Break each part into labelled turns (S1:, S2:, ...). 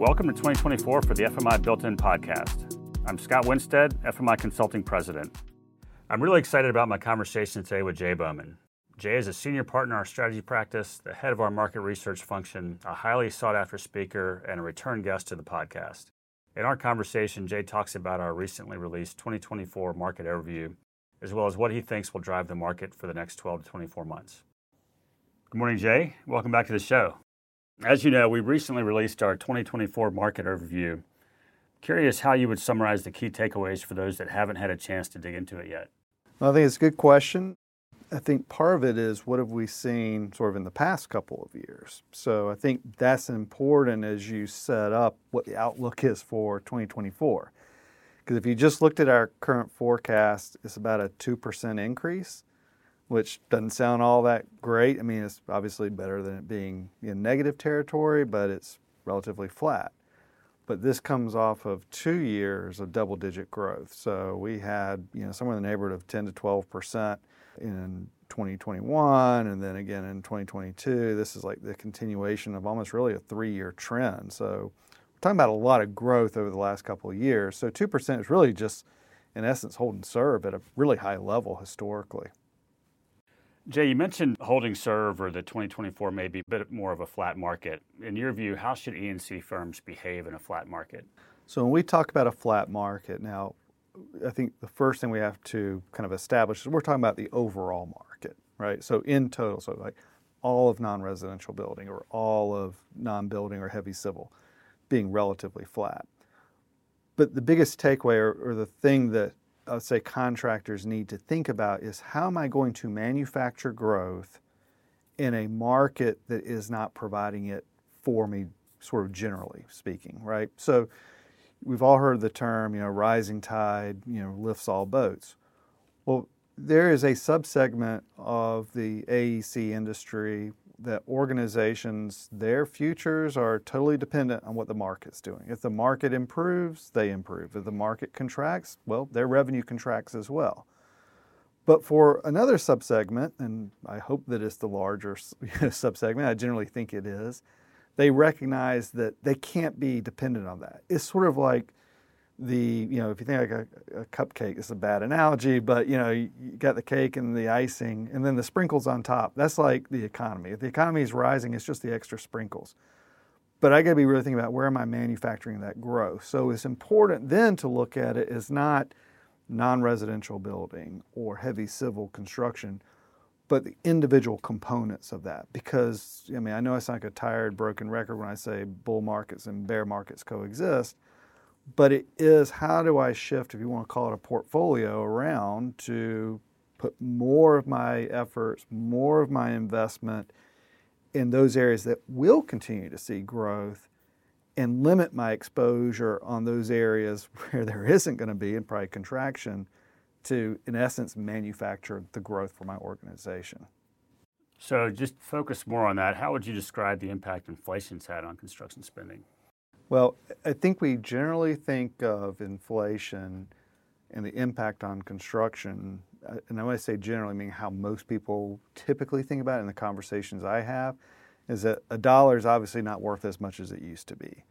S1: Welcome to 2024 for the FMI Built In podcast. I'm Scott Winstead, FMI Consulting President. I'm really excited about my conversation today with Jay Bowman. Jay is a senior partner in our strategy practice, the head of our market research function, a highly sought after speaker, and a return guest to the podcast. In our conversation, Jay talks about our recently released 2024 market overview, as well as what he thinks will drive the market for the next 12 to 24 months. Good morning, Jay. Welcome back to the show. As you know, we recently released our 2024 market overview. Curious how you would summarize the key takeaways for those that haven't had a chance to dig into it yet.
S2: Well, I think it's a good question. I think part of it is what have we seen sort of in the past couple of years. So I think that's important as you set up what the outlook is for 2024. Because if you just looked at our current forecast, it's about a 2% increase which doesn't sound all that great. I mean, it's obviously better than it being in negative territory, but it's relatively flat. But this comes off of two years of double digit growth. So we had, you know, somewhere in the neighborhood of 10 to 12 percent in 2021 and then again in 2022. This is like the continuation of almost really a three year trend. So we're talking about a lot of growth over the last couple of years. So 2% is really just, in essence, holding serve at a really high level historically.
S1: Jay, you mentioned holding serve or the 2024 may be a bit more of a flat market. In your view, how should E&C firms behave in a flat market?
S2: So when we talk about a flat market, now I think the first thing we have to kind of establish is we're talking about the overall market, right? So in total, so like all of non-residential building or all of non-building or heavy civil being relatively flat. But the biggest takeaway or, or the thing that uh, say contractors need to think about is how am I going to manufacture growth in a market that is not providing it for me, sort of generally speaking, right? So we've all heard the term, you know, rising tide, you know, lifts all boats. Well, there is a subsegment of the AEC industry that organizations, their futures are totally dependent on what the market's doing. If the market improves, they improve. If the market contracts, well, their revenue contracts as well. But for another subsegment, and I hope that it's the larger subsegment, I generally think it is, they recognize that they can't be dependent on that. It's sort of like the you know if you think like a, a, cupcake it's a bad analogy but you know you, got the cake and the icing and then the sprinkles on top. That's like the economy. If the economy is rising it's just the extra sprinkles. But i got to be really thinking about where am i manufacturing that growth so it's important then to look at it as not non-residential building or heavy civil construction but the individual components of that. Because i mean i know i sound like a tired broken record when i say bull markets and bear markets coexist but it is how do I shift, if you want to call it a portfolio, around to put more of my efforts, more of my investment in those areas that will continue to see growth and limit my exposure on those areas where there isn't going to be, and probably contraction, to, in essence, manufacture the growth for my organization.
S1: So, just focus more on that. How would you describe the impact inflation's had on construction spending?
S2: Well, I think we generally think of inflation and the impact on construction, uh, and when I say generally, I mean how most people typically think about it in the conversations I have, is that a dollar is obviously not worth as much as it used to be.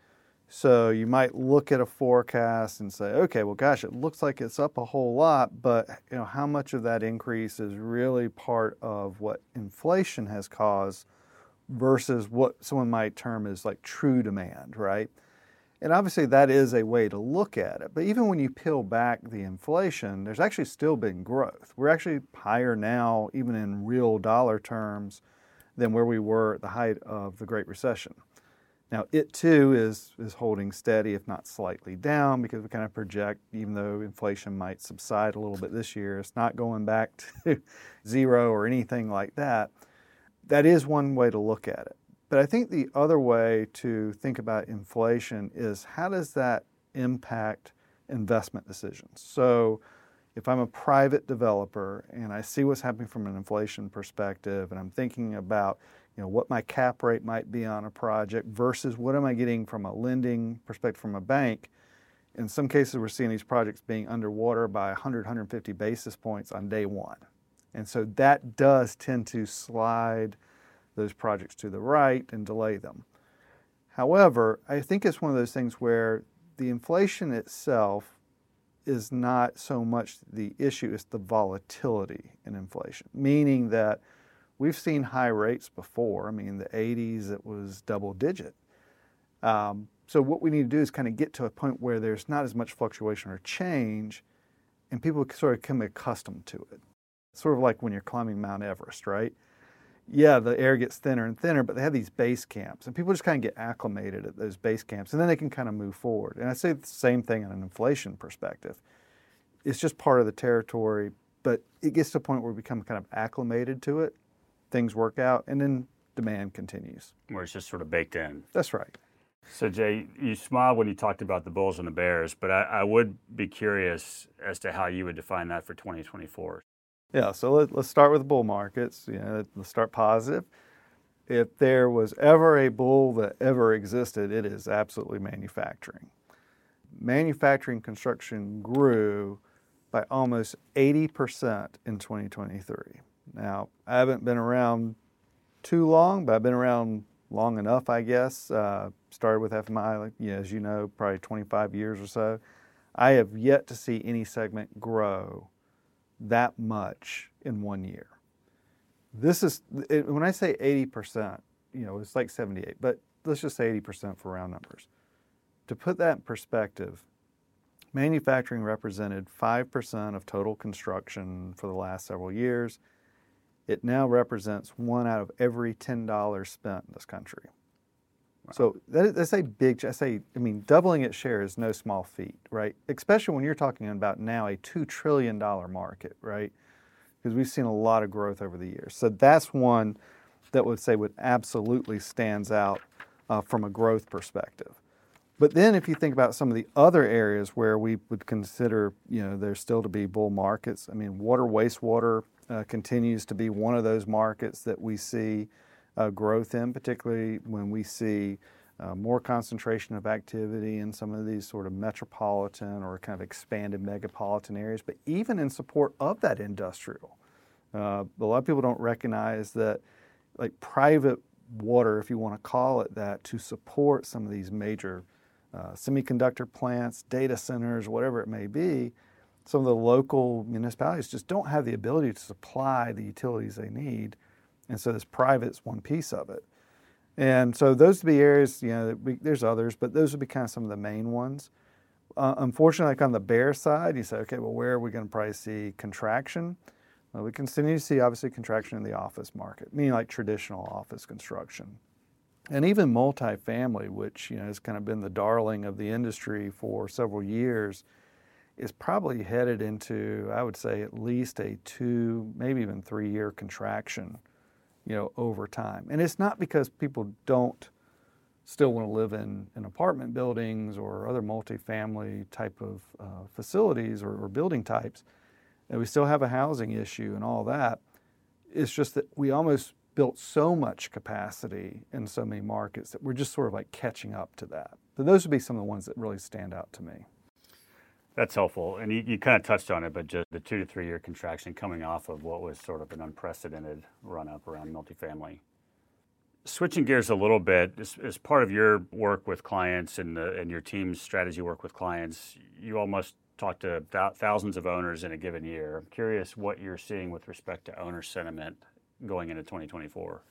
S2: So you might look at a forecast and say, okay, well, gosh, it looks like it's up a whole lot, but you know, how much of that increase is really part of what inflation has caused versus what someone might term as like true demand, right? And obviously, that is a way to look at it. But even when you peel back the inflation, there's actually still been growth. We're actually higher now, even in real dollar terms, than where we were at the height of the Great Recession. Now, it too is, is holding steady, if not slightly down, because we kind of project, even though inflation might subside a little bit this year, it's not going back to zero or anything like that. That is one way to look at it. But I think the other way to think about inflation is how does that impact investment decisions? So if I'm a private developer and I see what's happening from an inflation perspective and I'm thinking about you know what my cap rate might be on a project versus what am I getting from a lending perspective from a bank, in some cases we're seeing these projects being underwater by 100 150 basis points on day 1. And so that does tend to slide those projects to the right and delay them. However, I think it's one of those things where the inflation itself is not so much the issue, it's the volatility in inflation, meaning that we've seen high rates before. I mean, the 80s, it was double digit. Um, so, what we need to do is kind of get to a point where there's not as much fluctuation or change, and people sort of become accustomed to it. Sort of like when you're climbing Mount Everest, right? Yeah, the air gets thinner and thinner, but they have these base camps, and people just kind of get acclimated at those base camps, and then they can kind of move forward. And I say the same thing in an inflation perspective. It's just part of the territory, but it gets to a point where we become kind of acclimated to it, things work out, and then demand continues.
S1: Where it's just sort of baked in.
S2: That's right.
S1: So, Jay, you smiled when you talked about the Bulls and the Bears, but I, I would be curious as to how you would define that for 2024.
S2: Yeah, so let, us start with bull markets. Let's start positive. If there was ever a bull that ever existed, it is absolutely manufacturing. Manufacturing construction grew by almost 80% in 2023. Now, I haven't been around too long, but I've been around long enough, I guess. Uh, started with FMI, as you know, probably 25 years or so. I have yet to see any segment grow that much in one year. This is, it, when I say 80%, you know, it's like 78, but let's just say 80% for round numbers. To put that in perspective, manufacturing represented 5% of total construction for the last several years. It now represents one out of every $10 spent in this country. So that, that's a big. I say, I mean, doubling its share is no small feat, right? Especially when you're talking about now a two trillion dollar market, right? Because we've seen a lot of growth over the years. So that's one that would say would absolutely stands out uh, from a growth perspective. But then, if you think about some of the other areas where we would consider, you know, there's still to be bull markets. I mean, water, wastewater uh, continues to be one of those markets that we see growth in, particularly when we see uh, more concentration of activity in some of these sort of metropolitan or kind of expanded megapolitan areas, but even in support of that industrial. Uh, a lot of people don't recognize that, like private water, if you want to call it that, to support some of these major uh, semiconductor plants, data centers, whatever it may be, some of the local municipalities just don't have the ability to supply the utilities they need and so this private is one piece of it. And so those would be areas, you know, we, there's others, but those would be kind of some of the main ones. Uh, unfortunately, like on the bear side, you say, okay, well, where are we going to probably see contraction? Well, we continue to see obviously contraction in the office market, meaning like traditional office construction. And even multifamily, which you know has kind of been the darling of the industry for several years, is probably headed into, I would say, at least a two, maybe even three year contraction you know, over time. And it's not because people don't still want to live in, in apartment buildings or other multifamily type of uh, facilities or, or, building types. And we still have a housing issue and all that. It's just that we almost built so much capacity in so many markets that we're just sort of like catching up to that. So those would be some of the ones that really stand out to me.
S1: That's helpful. And you, kind of touched on it, but just the two to three year contraction coming off of what was sort of an unprecedented run up around multifamily. Switching gears a little bit, as, part of your work with clients and, your team's strategy work with clients, you almost talk to th- thousands of owners in a given year. I'm curious what you're seeing with respect to owner sentiment going into 2024.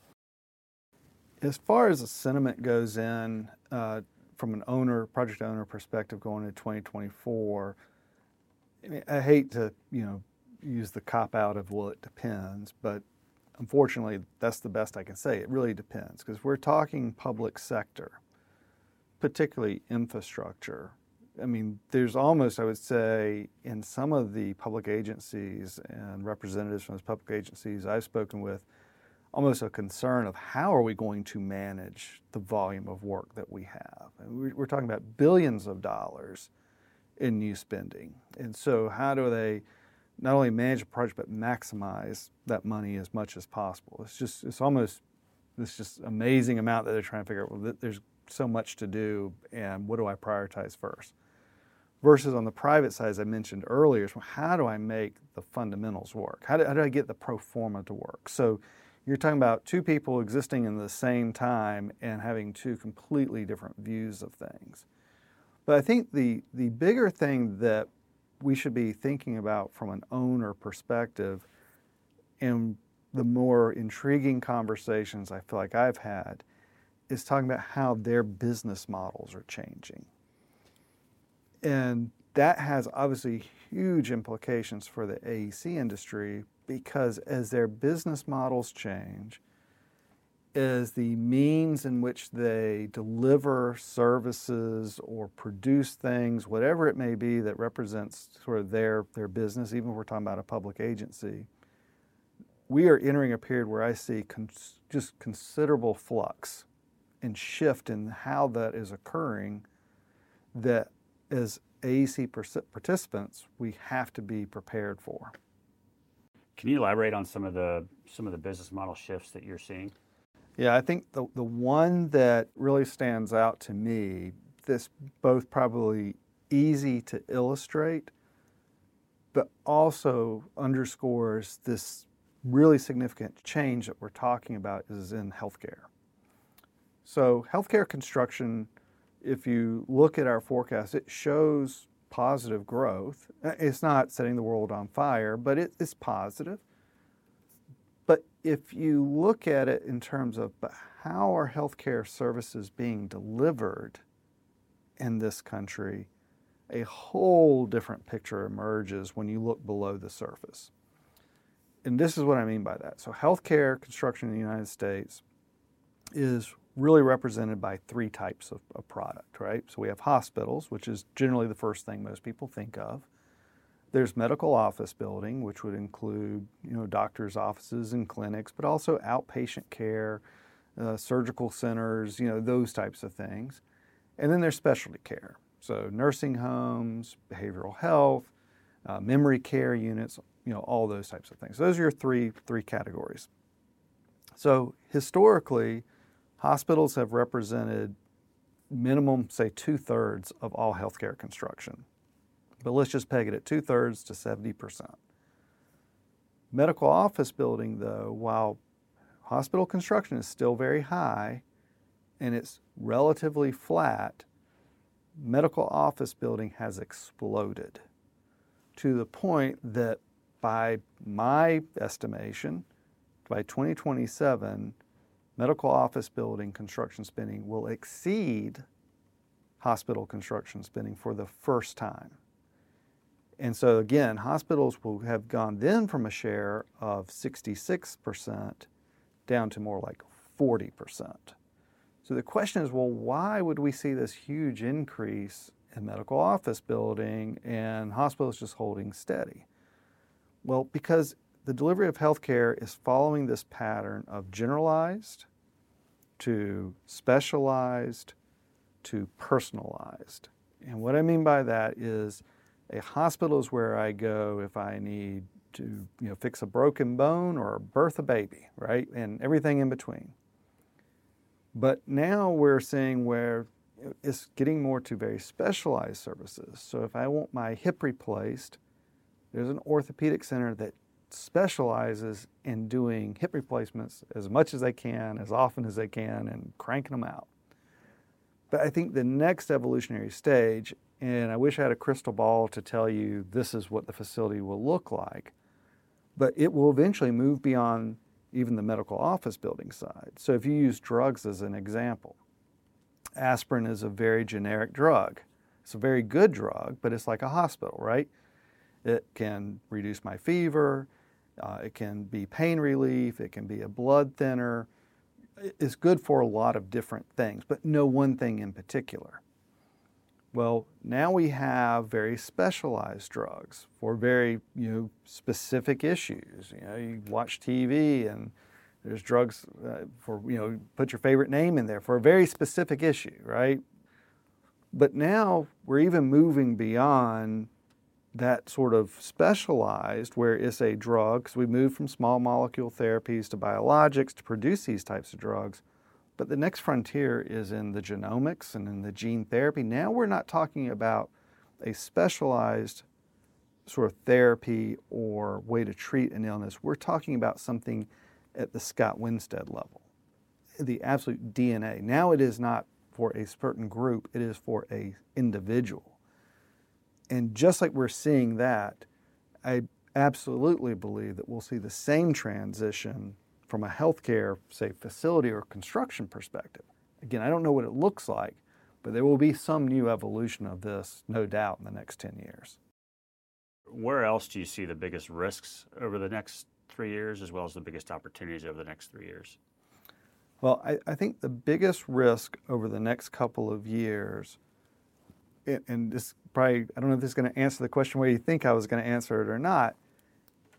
S2: As far as the sentiment goes in, uh, from an owner, project owner perspective going into 2024, I, mean, I hate to, you know, use the cop out of well, it depends, but unfortunately, that's the best I can say. It really depends because we're talking public sector, particularly infrastructure. I mean, there's almost, I would say, in some of the public agencies and representatives from those public agencies I've spoken with, almost a concern of how are we going to manage the volume of work that we have. And we're talking about billions of dollars in new spending. And so, how do they not only manage a project but maximize that money as much as possible? It's just, it's almost this just amazing amount that they're trying to figure out. Well, there's so much to do, and what do I prioritize first? Versus on the private side, as I mentioned earlier, how do I make the fundamentals work? How do, how do I get the pro forma to work? So You're talking about two people existing in the same time and having two completely different views of things. But I think the, the bigger thing that we should be thinking about from an owner perspective and the more intriguing conversations I feel like I've had is talking about how their business models are changing. And that has obviously huge implications for the AEC industry because as their business models change, as the means in which they deliver services or produce things, whatever it may be that represents sort of their, their business, even if we're talking about a public agency, we are entering a period where I see cons- just considerable flux and shift in how that is occurring that as AEC participants, we have to be prepared for.
S1: Can you elaborate on some of the some of the business model shifts that you're seeing?
S2: Yeah, I think the, the one that really stands out to me, this both probably easy to illustrate, but also underscores this really significant change that we're talking about is in healthcare. So, healthcare construction, if you look at our forecast, it shows positive growth. Uh, it's not setting the world on fire, but it is positive. But if you look at it in terms of how are healthcare services being delivered in this country, a whole different picture emerges when you look below the surface. And this is what I mean by that. So, healthcare construction in the United States is really represented by three types of, of, product, right? So we have hospitals, which is generally the first thing most people think of. There's medical office building, which would include, you know, doctors' offices and clinics, but also outpatient care, uh, surgical centers, you know, those types of things. And then there's specialty care, so nursing homes, behavioral health, uh, memory care units, you know, all those types of things. So those are your three three categories. So historically, Hospitals have represented minimum, say, two thirds of all healthcare construction. But let's just peg it at two thirds to 70%. Medical office building, though, while hospital construction is still very high and it's relatively flat, medical office building has exploded to the point that by my estimation, by 2027, medical office building construction spending will exceed hospital construction spending for the first time. And so, again, hospitals will have gone then from a share of 66% down to more like 40%. So the question is well, why would we see this huge increase in medical office building and hospitals just holding steady? Well, because the delivery of healthcare is following this pattern of generalized to specialized to personalized. And what I mean by that is a hospital is where I go if I need to you know, fix a broken bone or birth a baby, right? And everything in between. But now we're seeing where it's getting more to very specialized services. So if I want my hip replaced, there's an orthopedic center that specializes in doing hip replacements as much as they can, as often as they can, and cranking them out. But I think the next evolutionary stage, and I wish I had a crystal ball to tell you this is what the facility will look like, but it will eventually move beyond even the medical office building side. So if you use drugs as an example, aspirin is a very generic drug. It's a very good drug, but it's like a hospital, right? It can reduce my fever. Uh, it can be pain relief. It can be a blood thinner. It's good for a lot of different things, but no one thing in particular. Well, now we have very specialized drugs for very you know specific issues. You know, you watch TV and there's drugs uh, for you know put your favorite name in there for a very specific issue, right? But now we're even moving beyond that sort of specialized, where it's a drug, because we moved from small molecule therapies to biologics to produce these types of drugs. But the next frontier is in the genomics and in the gene therapy. Now we're not talking about a specialized sort of therapy or way to treat an illness. We're talking about something at the Scott Winstead level, the absolute DNA. Now it is not for a certain group, it is for a individual. And just like we're seeing that, I absolutely believe that we'll see the same transition from a healthcare, say, facility or construction perspective. Again, I don't know what it looks like, but there will be some new evolution of this, no doubt, in the next 10 years.
S1: Where else do you see the biggest risks over the next three years, as well as the biggest opportunities over the next three years?
S2: Well, I, I think the biggest risk over the next couple of years, and, this probably, I don't know if this is going to answer the question where you think I was going to answer it or not,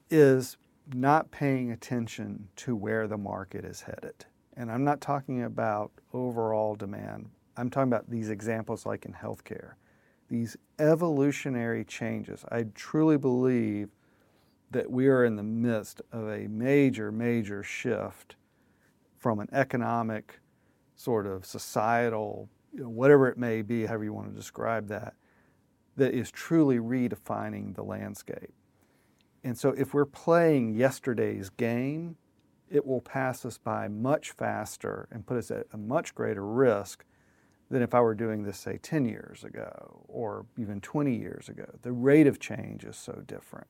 S2: is not paying attention to where the market is headed. And I'm not talking about overall demand. I'm talking about these examples like in healthcare. These evolutionary changes. I truly believe that we are in the midst of a major, major shift from an economic, sort of societal, you know, whatever it may be, however you want to describe that, that is truly redefining the landscape. And so if we're playing yesterday's game, it will pass us by much faster and put us at a much greater risk than if I were doing this, say, 10 years ago or even 20 years ago. The rate of change is so different.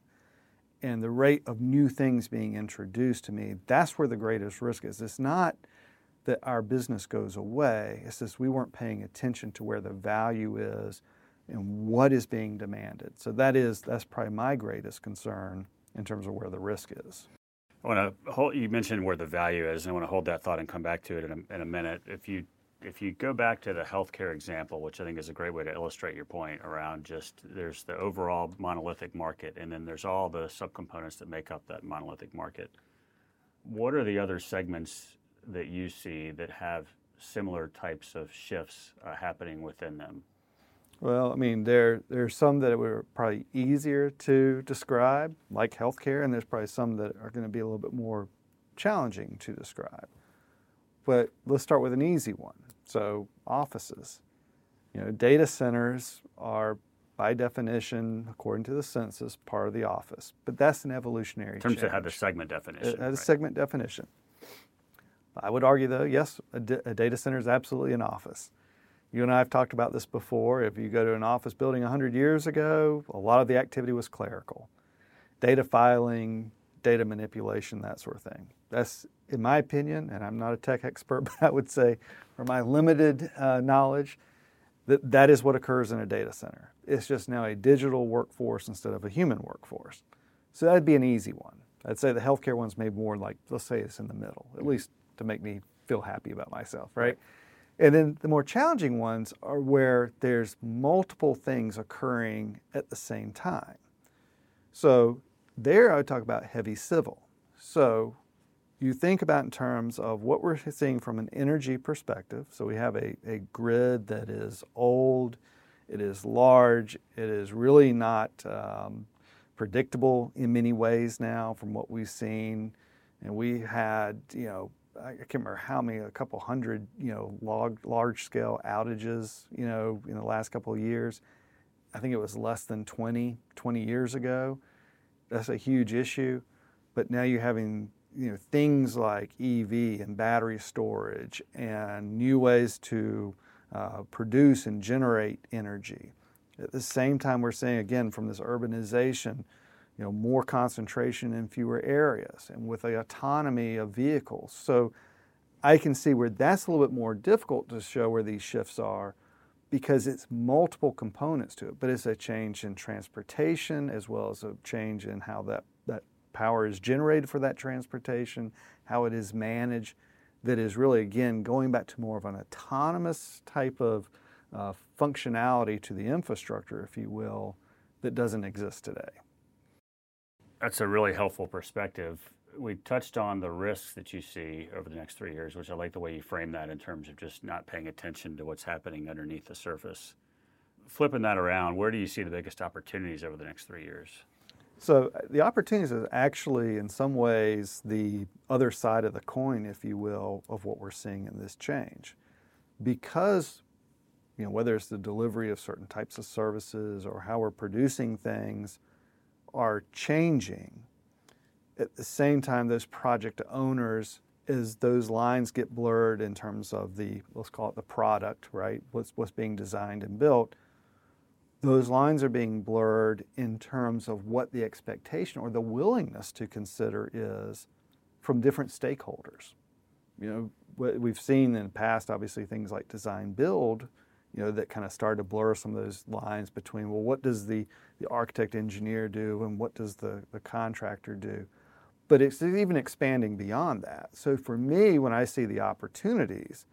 S2: And the rate of new things being introduced to me, that's where the greatest risk is. It's not that our business goes away, it's just we weren't paying attention to where the value is and what is being demanded. So that is that's probably my greatest concern in terms of where the risk is.
S1: I want to hold, you mentioned where the value is, and I want to hold that thought and come back to it in a, in a minute. If you if you go back to the healthcare example, which I think is a great way to illustrate your point around just there's the overall monolithic market, and then there's all the subcomponents that make up that monolithic market. What are the other segments that you see that have similar types of shifts uh, happening within them?
S2: Well, I mean, there there's some that were probably easier to describe, like healthcare, and there's probably some that are going to be a little bit more challenging to describe. But let's start with an easy one. So, offices. You know, data centers are by definition, according to the census, part of the office. But that's an evolutionary
S1: in terms
S2: change.
S1: of how the segment definition.
S2: It has
S1: right.
S2: a segment definition. I would argue, though, yes, a, a data center is absolutely an office. You and I have talked about this before. If you go to an office building 100 years ago, a lot of the activity was clerical data filing, data manipulation, that sort of thing. That's, in my opinion, and I'm not a tech expert, but I would say, from my limited uh, knowledge, that that is what occurs in a data center. It's just now a digital workforce instead of a human workforce. So that'd be an easy one. I'd say the healthcare one's maybe more like, let's say it's in the middle, at least to make me feel happy about myself, right? And then the more challenging ones are where there's multiple things occurring at the same time. So there I would talk about heavy civil. So you think about in terms of what we're seeing from an energy perspective. So we have a, a grid that is old, it is large, it is really not um, predictable in many ways now from what we've seen. And we had, you know, I can't remember how many, a couple hundred, you know, log, large scale outages, you know, in the last couple of years. I think it was less than 20, 20 years ago. That's a huge issue. But now you're having, you know, things like EV and battery storage and new ways to uh, produce and generate energy. At the same time, we're seeing again from this urbanization, you know, more concentration in fewer areas and with the autonomy of vehicles. So I can see where that's a little bit more difficult to show where these shifts are because it's multiple components to it. But it's a change in transportation as well as a change in how that, that power is generated for that transportation, how it is managed, that is really, again, going back to more of an autonomous type of uh, functionality to the infrastructure, if you will, that doesn't exist today.
S1: That's a really helpful perspective. We touched on the risks that you see over the next three years, which I like the way you frame that in terms of just not paying attention to what's happening underneath the surface. Flipping that around, where do you see the biggest opportunities over the next three years?
S2: So the opportunities is actually, in some ways, the other side of the coin, if you will, of what we're seeing in this change, because you know whether it's the delivery of certain types of services or how we're producing things are changing. at the same time, those project owners, as those lines get blurred in terms of the, let's call it the product, right? What's, what's being designed and built, those lines are being blurred in terms of what the expectation or the willingness to consider is from different stakeholders. You know, what we've seen in the past, obviously, things like design build, you know, that kind of started to blur some of those lines between, well, what does the, the architect engineer do and what does the, the contractor do? But it's even expanding beyond that. So for me, when I see the opportunities,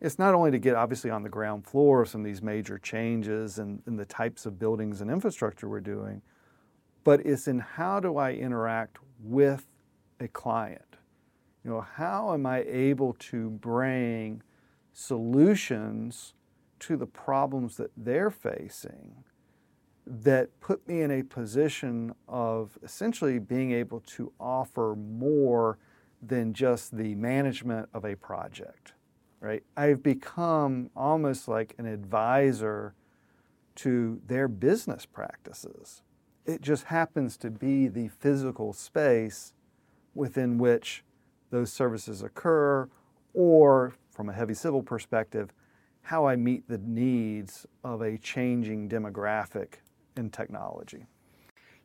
S2: it's not only to get obviously on the ground floor of some of these major changes and, and the types of buildings and infrastructure we're doing, but it's in how do I interact with a client? You know, how am I able to bring solutions to the problems that they're facing that put me in a position of essentially being able to offer more than just the management of a project right? I've become almost like an advisor to their business practices. It just happens to be the physical space within which those services occur, or from a heavy civil perspective, how I meet the needs of a changing demographic in technology.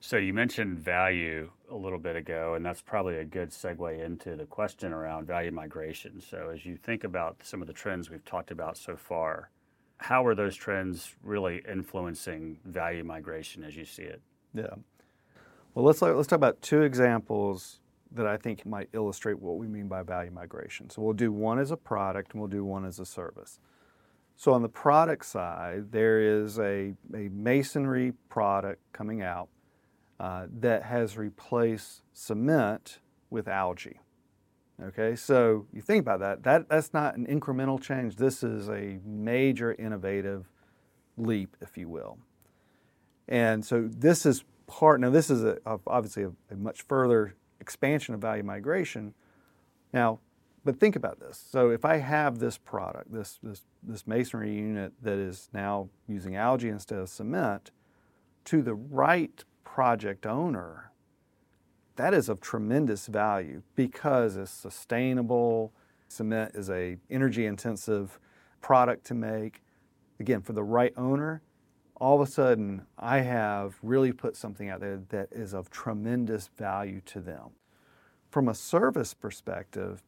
S1: So you mentioned value a little bit ago, and that's probably a good segue into the question around value migration. So as you think about some of the trends we've talked about so far, how are those trends really influencing value migration as you see it?
S2: Yeah. Well, let's let's talk about two examples that I think might illustrate what we mean by value migration. So we'll do one as a product and we'll do one as a service. So on the product side, there is a, a masonry product coming out uh, that has replaced cement with algae. Okay, so you think about that, that, that's not an incremental change. This is a major innovative leap, if you will. And so this is part, now this is a, obviously a, a much further expansion of value migration. Now, but think about this. So if I have this product, this, this, this masonry unit that is now using algae instead of cement, to the right project owner, that is of tremendous value because it's sustainable. Cement is a energy intensive product to make. Again, for the right owner, all of a sudden I have really put something out there that is of tremendous value to them. From a service perspective,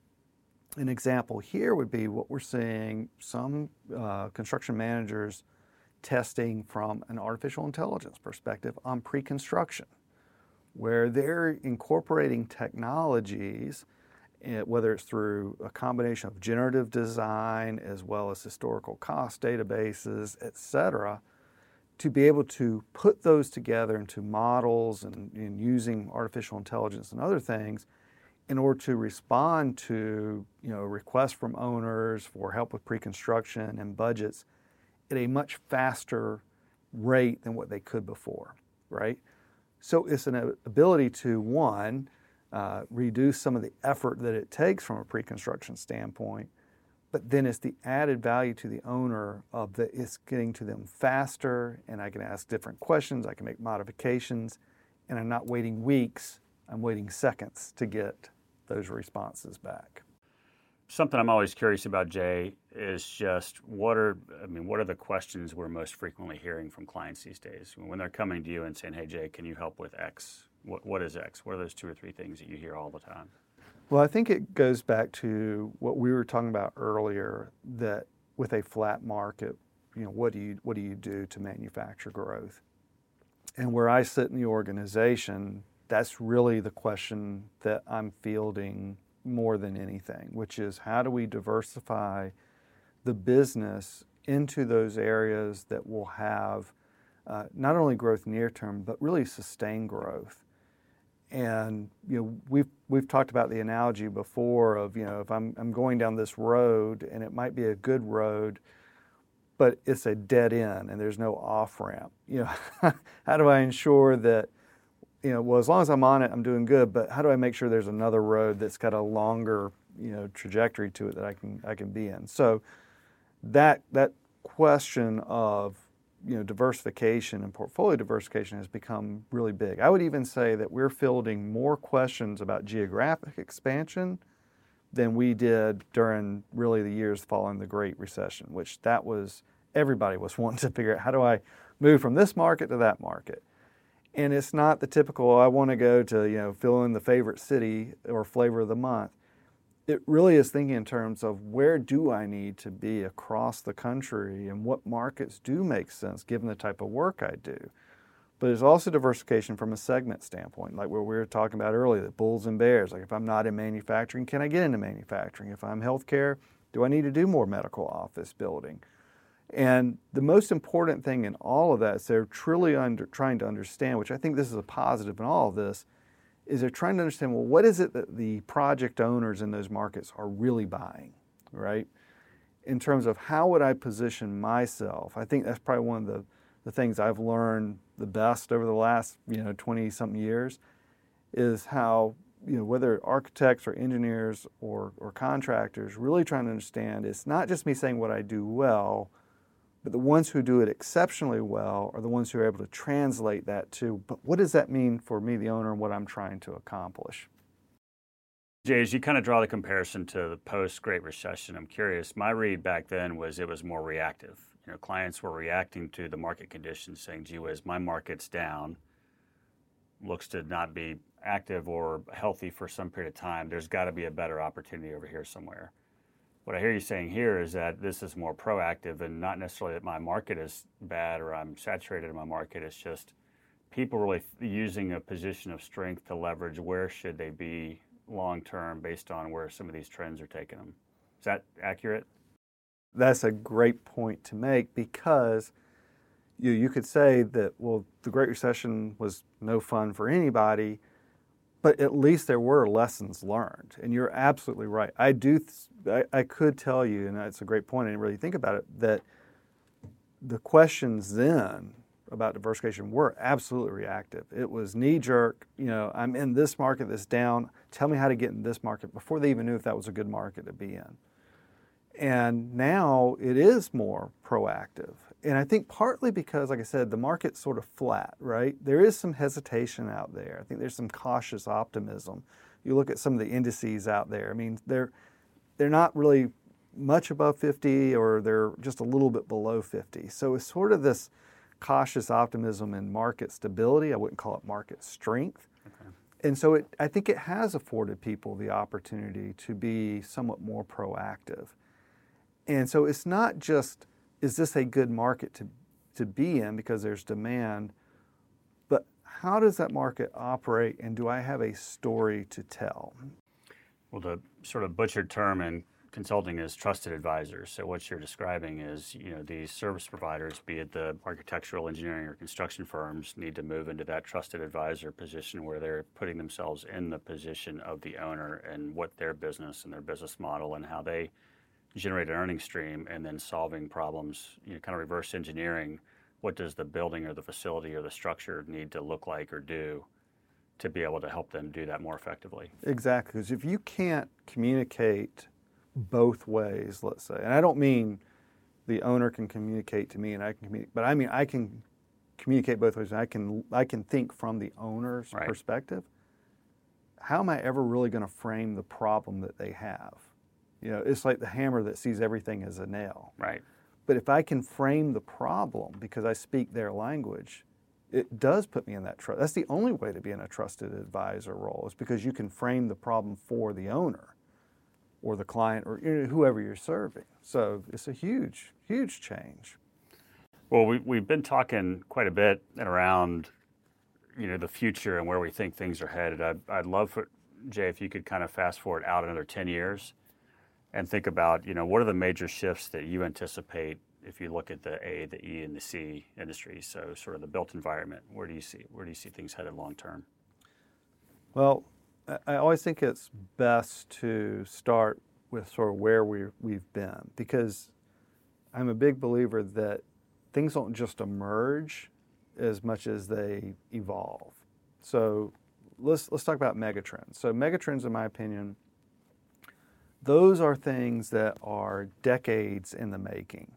S2: an example here would be what we're seeing some uh, construction managers testing from an artificial intelligence perspective on pre construction, where they're incorporating technologies, eh, whether it's through a combination of generative design as well as historical cost databases, et cetera, to be able to put those together into models and, and using artificial intelligence and other things in order to respond to you know requests from owners for help with pre-construction and budgets at a much faster rate than what they could before, right? So it's an ability to, one, uh, reduce some of the effort that it takes from a pre construction standpoint, but then it's the added value to the owner of that it's getting to them faster, and I can ask different questions, I can make modifications, and I'm not waiting weeks, I'm waiting seconds to get those responses back.
S1: Something I'm always curious about, Jay, is just what are I mean, what are the questions we're most frequently hearing from clients these days when they're coming to you and saying, "Hey, Jay, can you help with X? What, what is X? What are those two or three things that you hear all the time?"
S2: Well, I think it goes back to what we were talking about earlier. That with a flat market, you know, what do you what do you do to manufacture growth? And where I sit in the organization, that's really the question that I'm fielding more than anything, which is how do we diversify the business into those areas that will have uh, not only growth near term, but really sustained growth. And you know, we've we've talked about the analogy before of you know if I'm I'm going down this road and it might be a good road, but it's a dead end and there's no off ramp. You know, how do I ensure that you know, well, as long as I'm on it, I'm doing good. But how do I make sure there's another road that's got a longer, you know, trajectory to it that I can I can be in? So that that question of you know, diversification and portfolio diversification has become really big. I would even say that we're fielding more questions about geographic expansion than we did during really the years following the Great Recession, which that was everybody was wanting to figure out how do I move from this market to that market. And it's not the typical oh, I want to go to, you know, fill in the favorite city or flavor of the month it really is thinking in terms of where do I need to be across the country and what markets do make sense given the type of work I do. But there's also diversification from a segment standpoint, like what we were talking about earlier, the bulls and bears. Like if I'm not in manufacturing, can I get into manufacturing? If I'm healthcare, do I need to do more medical office building? And the most important thing in all of that is they're truly under, trying to understand, which I think this is a positive in all of this, is they're trying to understand well, what is it that the project owners in those markets are really buying, right? In terms of how would I position myself, I think that's probably one of the, the things I've learned the best over the last you know 20 something years is how you know whether architects or engineers or, or contractors really trying to understand it's not just me saying what I do well, but the ones who do it exceptionally well are the ones who are able to translate that to, but what does that mean for me, the owner, and what I'm trying to accomplish?
S1: Jay, as you kind of draw the comparison to the post Great Recession, I'm curious. My read back then was it was more reactive. You know, clients were reacting to the market conditions, saying, "Gee whiz, my market's down, looks to not be active or healthy for some period of time. There's got to be a better opportunity over here somewhere." What I hear you saying here is that this is more proactive and not necessarily that my market is bad or I'm saturated in my market. It's just people really using a position of strength to leverage where should they be long term based on where some of these trends are taking them. Is that accurate?
S2: That's a great point to make because you you could say that well the Great Recession was no fun for anybody but at least there were lessons learned. And you're absolutely right. I do, I, I, could tell you, and it's a great point, I didn't really think about it, that the questions then about diversification were absolutely reactive. It was knee jerk, you know, I'm in this market that's down, tell me how to get in this market before they even knew if that was a good market to be in. And now it is more proactive and I think partly because, like I said, the market's sort of flat, right? There is some hesitation out there. I think there's some cautious optimism. You look at some of the indices out there. I mean, they're they're not really much above 50 or they're just a little bit below 50. So it's sort of this cautious optimism and market stability. I wouldn't call it market strength. Okay. And so it, I think it has afforded people the opportunity to be somewhat more proactive. And so it's not just is this a good market to, to be in because there's demand? But how does that market operate and do I have a story to tell?
S1: Well, the sort of butchered term in consulting is trusted advisors. So what you're describing is, you know, these service providers, be it the architectural, engineering, or construction firms, need to move into that trusted advisor position where they're putting themselves in the position of the owner and what their business and their business model and how they generate an earning stream and then solving problems, you know, kind of reverse engineering what does the building or the facility or the structure need to look like or do to be able to help them do that more effectively.
S2: Exactly, because if you can't communicate both ways, let's say, and I don't mean the owner can communicate to me and I can communicate, but I mean I can communicate both ways. I can I can think from the owner's right. perspective. How am I ever really going to frame the problem that they have? You know, it's like the hammer that sees everything as a nail.
S1: Right.
S2: But if I can frame the problem because I speak their language, it does put me in that trust. That's the only way to be in a trusted advisor role is because you can frame the problem for the owner or the client or you know, whoever you're serving. So it's a huge, huge change.
S1: Well, we, we've been talking quite a bit around, you know, the future and where we think things are headed. I'd, I'd love for Jay if you could kind of fast forward out another 10 years and think about, you know, what are the major shifts that you anticipate if you look at the A, the E, and the C industries? So, sort of the built environment. Where do you see where do you see things headed long term?
S2: Well, I always think it's best to start with sort of where we we've been because I'm a big believer that things don't just emerge as much as they evolve. So let's let's talk about megatrends. So megatrends, in my opinion, those are things that are decades in the making.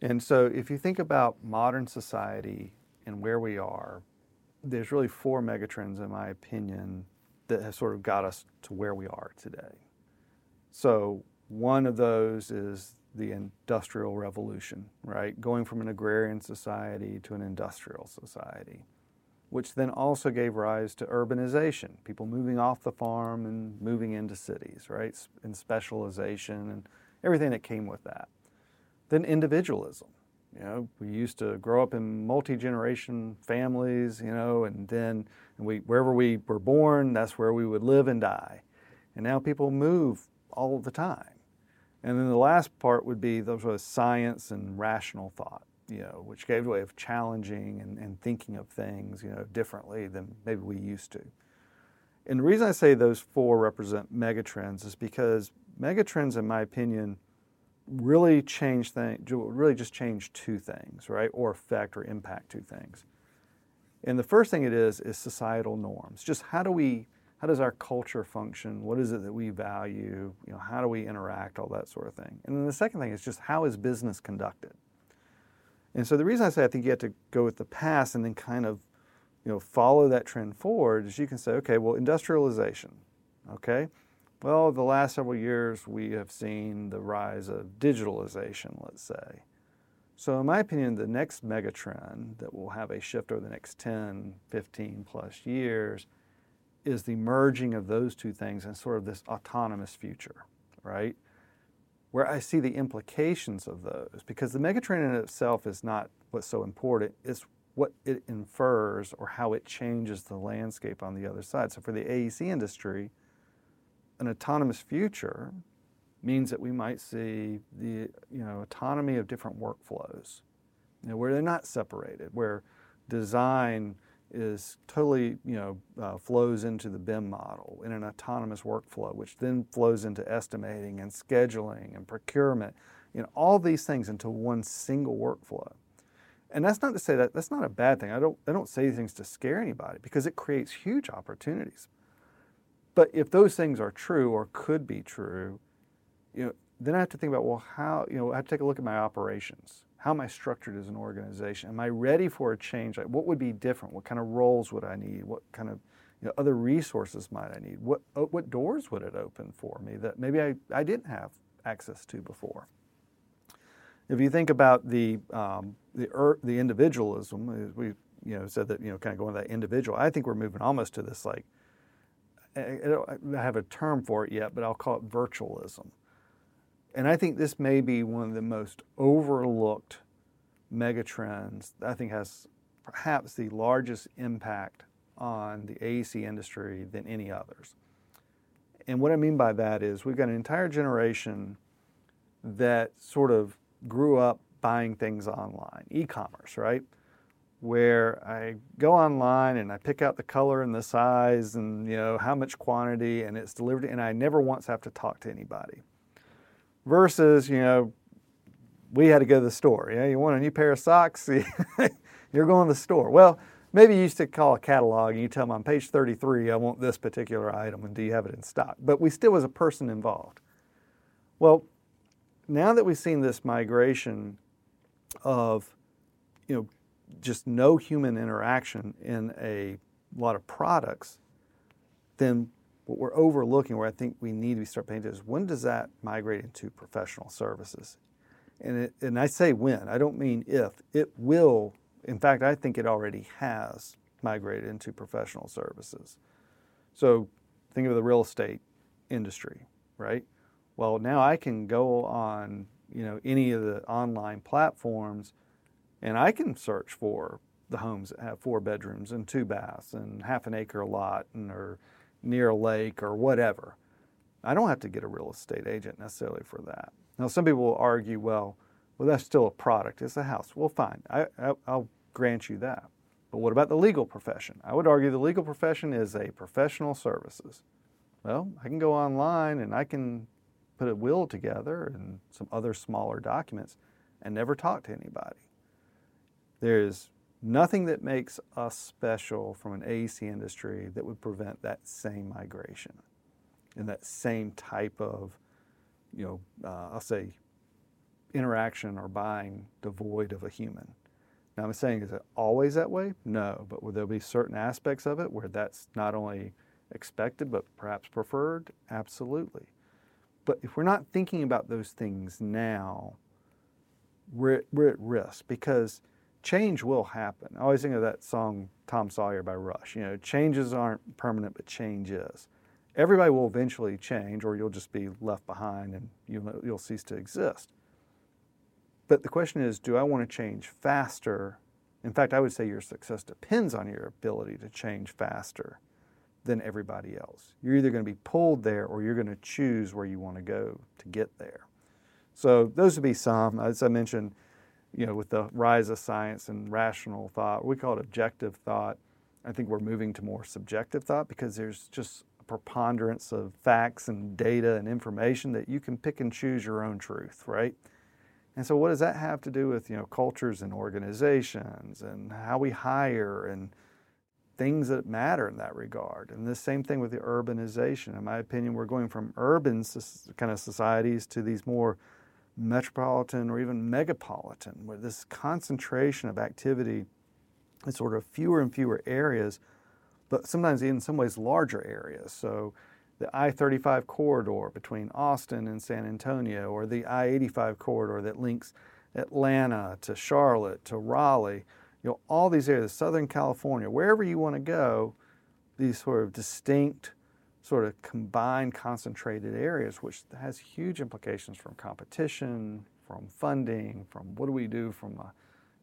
S2: And so if you think about modern society and where we are, there's really four megatrends, in my opinion, that have sort of got us to where we are today. So one of those is the industrial revolution, right? Going from an agrarian society to an industrial society, which then also gave rise to urbanization, people moving off the farm and moving into cities, right? And specialization and everything that came with that. Then individualism. You know, we used to grow up in multi-generation families, you know, and then we wherever we were born, that's where we would live and die. And now people move all the time. And then the last part would be those was science and rational thought, you know, which gave way of challenging and, and thinking of things, you know, differently than maybe we used to. And the reason I say those four represent megatrends is because megatrends, in my opinion, really change things, really just change two things, right? Or affect or impact two things. And the first thing it is is societal norms. Just how do we, how does our culture function? What is it that we value? You know, how do we interact? All that sort of thing. And then the second thing is just how is business conducted? And so the reason I say I think you have to go with the past and then kind of, you know, follow that trend forward is you can say, okay, well, industrialization, okay, well, the last several years we have seen the rise of digitalization, let's say. So, in my opinion, the next megatrend that will have a shift over the next 10, 15 plus years is the merging of those two things and sort of this autonomous future, right? Where I see the implications of those, because the megatrend in itself is not what's so important, it's what it infers or how it changes the landscape on the other side. So, for the AEC industry, an autonomous future means that we might see the you know autonomy of different workflows, you know, where they're not separated, where design is totally you know uh, flows into the BIM model in an autonomous workflow, which then flows into estimating and scheduling and procurement, you know all these things into one single workflow. And that's not to say that that's not a bad thing. I don't I don't say things to scare anybody because it creates huge opportunities. But if those things are true or could be true, you know, then I have to think about well, how you know I have to take a look at my operations. How am I structured as an organization? Am I ready for a change? Like, what would be different? What kind of roles would I need? What kind of you know, other resources might I need? What uh, what doors would it open for me that maybe I, I didn't have access to before? If you think about the um, the er, the individualism, we you know said that you know kind of going to that individual. I think we're moving almost to this like I don't have a term for it yet, but I'll call it virtualism. And I think this may be one of the most overlooked megatrends that I think has perhaps the largest impact on the AEC industry than any others. And what I mean by that is we've got an entire generation that sort of grew up buying things online, e commerce, right? where I go online and I pick out the color and the size and you know how much quantity and it's delivered and I never once have to talk to anybody. Versus, you know, we had to go to the store. Yeah, you want a new pair of socks? You're going to the store. Well, maybe you used to call a catalog and you tell them on page 33 I want this particular item and do you have it in stock? But we still was a person involved. Well, now that we've seen this migration of you know just no human interaction in a lot of products, then what we're overlooking, where I think we need to start paying attention, is when does that migrate into professional services? And, it, and I say when, I don't mean if. It will, in fact, I think it already has migrated into professional services. So think of the real estate industry, right? Well, now I can go on, you know, any of the online platforms and I can search for the homes that have four bedrooms and two baths and half an acre lot and or near a lake or whatever. I don't have to get a real estate agent necessarily for that. Now, some people will argue, well, well, that's still a product. It's a house. Well, fine. I, I, I'll grant you that. But what about the legal profession? I would argue the legal profession is a professional services. Well, I can go online and I can put a will together and some other smaller documents and never talk to anybody. There is nothing that makes us special from an AEC industry that would prevent that same migration and that same type of, you know, uh, I'll say interaction or buying devoid of a human. Now, I'm saying, is it always that way? No, but will there be certain aspects of it where that's not only expected but perhaps preferred? Absolutely. But if we're not thinking about those things now, we're, we're at risk because change will happen. I always think of that song Tom Sawyer by Rush. You know, changes aren't permanent, but change is. Everybody will eventually change, or you'll just be left behind and you'll, you'll cease to exist. But the question is do I want to change faster? In fact, I would say your success depends on your ability to change faster than everybody else. You're either going to be pulled there or you're going to choose where you want to go to get there. So those would be some. As I mentioned, you know, with the rise of science and rational thought, we call it objective thought. I think we're moving to more subjective thought because there's just a preponderance of facts and data and information that you can pick and choose your own truth, right? And so, what does that have to do with you know cultures and organizations and how we hire and things that matter in that regard? And the same thing with the urbanization. In my opinion, we're going from urban kind of societies to these more metropolitan or even megapolitan, where this concentration of activity is sort of fewer and fewer areas, but sometimes in some ways larger areas. So the I 35 corridor between Austin and San Antonio, or the I 85 corridor that links Atlanta to Charlotte to Raleigh, you know, all these areas, Southern California, wherever you want to go, these sort of distinct, sort of combined, concentrated areas, which has huge implications from competition, from funding, from what do we do from a,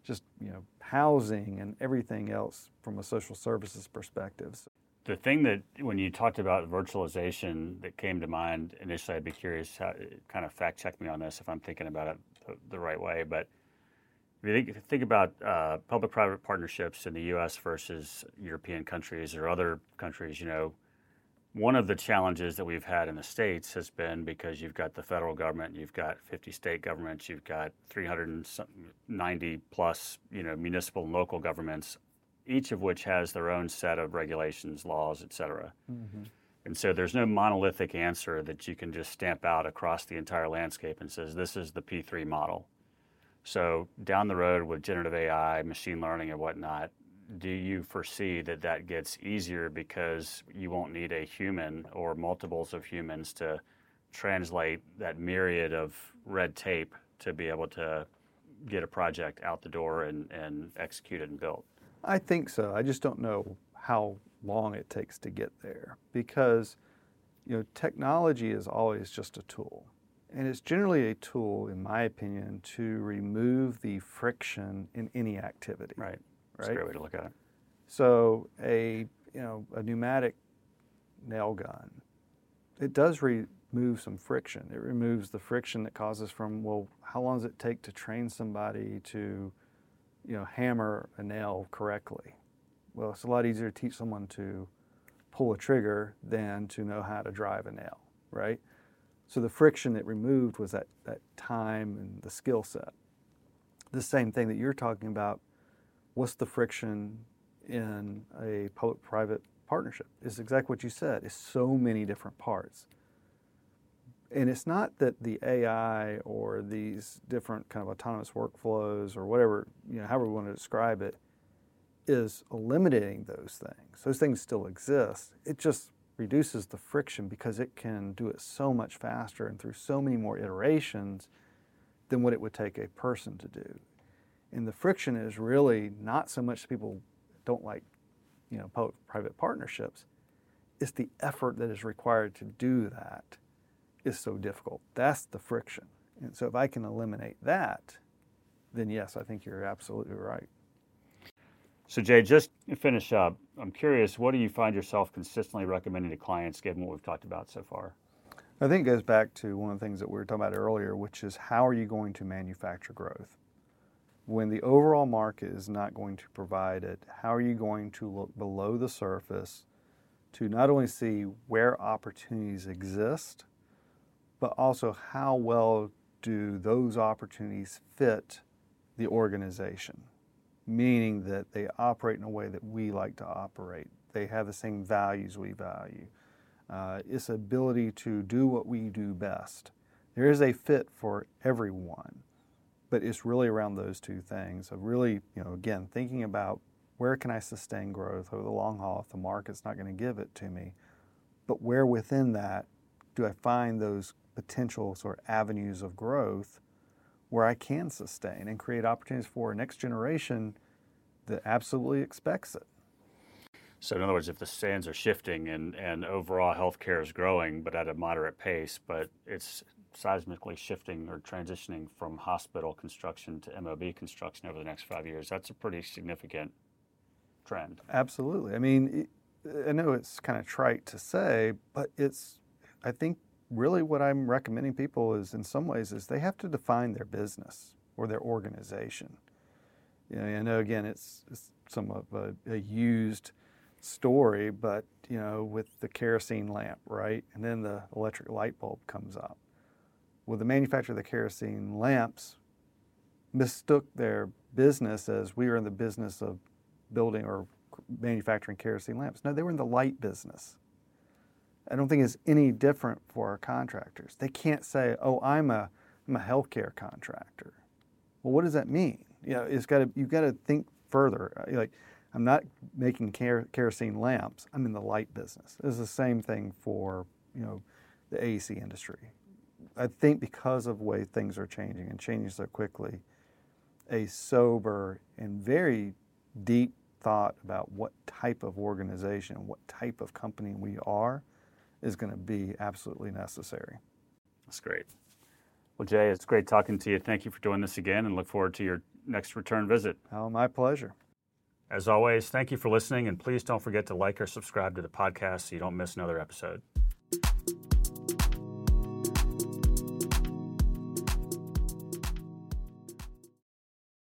S2: just you know housing and everything else from a social services perspective
S1: the thing that when you talked about virtualization that came to mind initially, I'd be curious how kind of fact check me on this if I'm thinking about it the, right way. But if you think, think about uh, public-private partnerships in the U.S. versus European countries or other countries, you know, one of the challenges that we've had in the states has been because you've got the federal government, you've got 50 state governments, you've got 390 plus, you know, municipal and local governments each of which has their own set of regulations, laws, et cetera. Mm-hmm. And so there's no monolithic answer that you can just stamp out across the entire landscape and says this is the P3 model. So down the road with generative AI, machine learning, and whatnot, do you foresee that that gets easier because you won't need a human or multiples of humans to translate that myriad of red tape to be able to get a project out the door and, and executed and built?
S2: I think so. I just don't know how long it takes to get there because you know technology is always just a tool. And it's generally a tool, in my opinion, to remove the friction in any activity.
S1: Right. That's right? a great way to look at it.
S2: So a you know a pneumatic nail gun, it does remove some friction. It removes the friction that causes from well, how long does it take to train somebody to you know, hammer a nail correctly. Well, it's a lot easier to teach someone to pull a trigger than to know how to drive a nail, right? So the friction it removed was that, that time and the skill set. The same thing that you're talking about, what's the friction in a public private partnership? Is exactly what you said. It's so many different parts and it's not that the AI or these different kind of autonomous workflows or whatever, you know, however we want to describe it, is eliminating those things. Those things still exist. It just reduces the friction because it can do it so much faster and through so many more iterations than what it would take a person to do. And the friction is really not so much people don't like, you know, public-private partnerships. It's the effort that is required to do that is so difficult. That's the friction. And so if I can eliminate that, then yes, I think you're absolutely right.
S1: So Jay, just to finish up, I'm curious, what do you find yourself consistently recommending to clients given what we've talked about so far?
S2: I think it goes back to one of the things that we were talking about earlier, which is how are you going to manufacture growth? When the overall market is not going to provide it, how are you going to look below the surface to not only see where opportunities exist, but also how well do those opportunities fit the organization, meaning that they operate in a way that we like to operate. They have the same values we value. Uh, its ability to do what we do best. There is a fit for everyone. But it's really around those two things of really, you know, again, thinking about where can I sustain growth over the long haul if the market's not going to give it to me, but where within that do I find those potential sort of avenues of growth where I can sustain and create opportunities for a next generation that absolutely expects it.
S1: So, in other words, if the sands are shifting and, and overall healthcare is growing, but at a moderate pace, but it's seismically shifting or transitioning from hospital construction to MOB construction over the next five years, that's a pretty significant trend.
S2: Absolutely. I mean, I know it's kind of trite to say, but it's, I think, really what I'm recommending people is in some ways is they have to define their business or their organization. You know, I know again it's, it's somewhat of a, a used story, but you know, with the kerosene lamp, right, and then the electric light bulb comes up. Well, the manufacturer of the kerosene lamps mistook their business as we were in the business of building or manufacturing kerosene lamps. No, they were in the light business. I don't think it's any different for our contractors. They can't say, "Oh, I'm a I'm a healthcare contractor." Well, what does that mean? You know, it's got to you've got to think further. Like, I'm not making ker- kerosene lamps. I'm in the light business. It's the same thing for you know the AEC industry. I think because of the way things are changing and changing so quickly, a sober and very deep thought about what type of organization, what type of company we are, is going to be absolutely necessary.
S1: That's great. Well, Jay, it's great talking to you. Thank you for doing this again and look forward to your next return visit.
S2: Oh, my pleasure.
S1: As always, thank you for listening, and please don't forget to like or subscribe to the podcast so you don't miss another episode.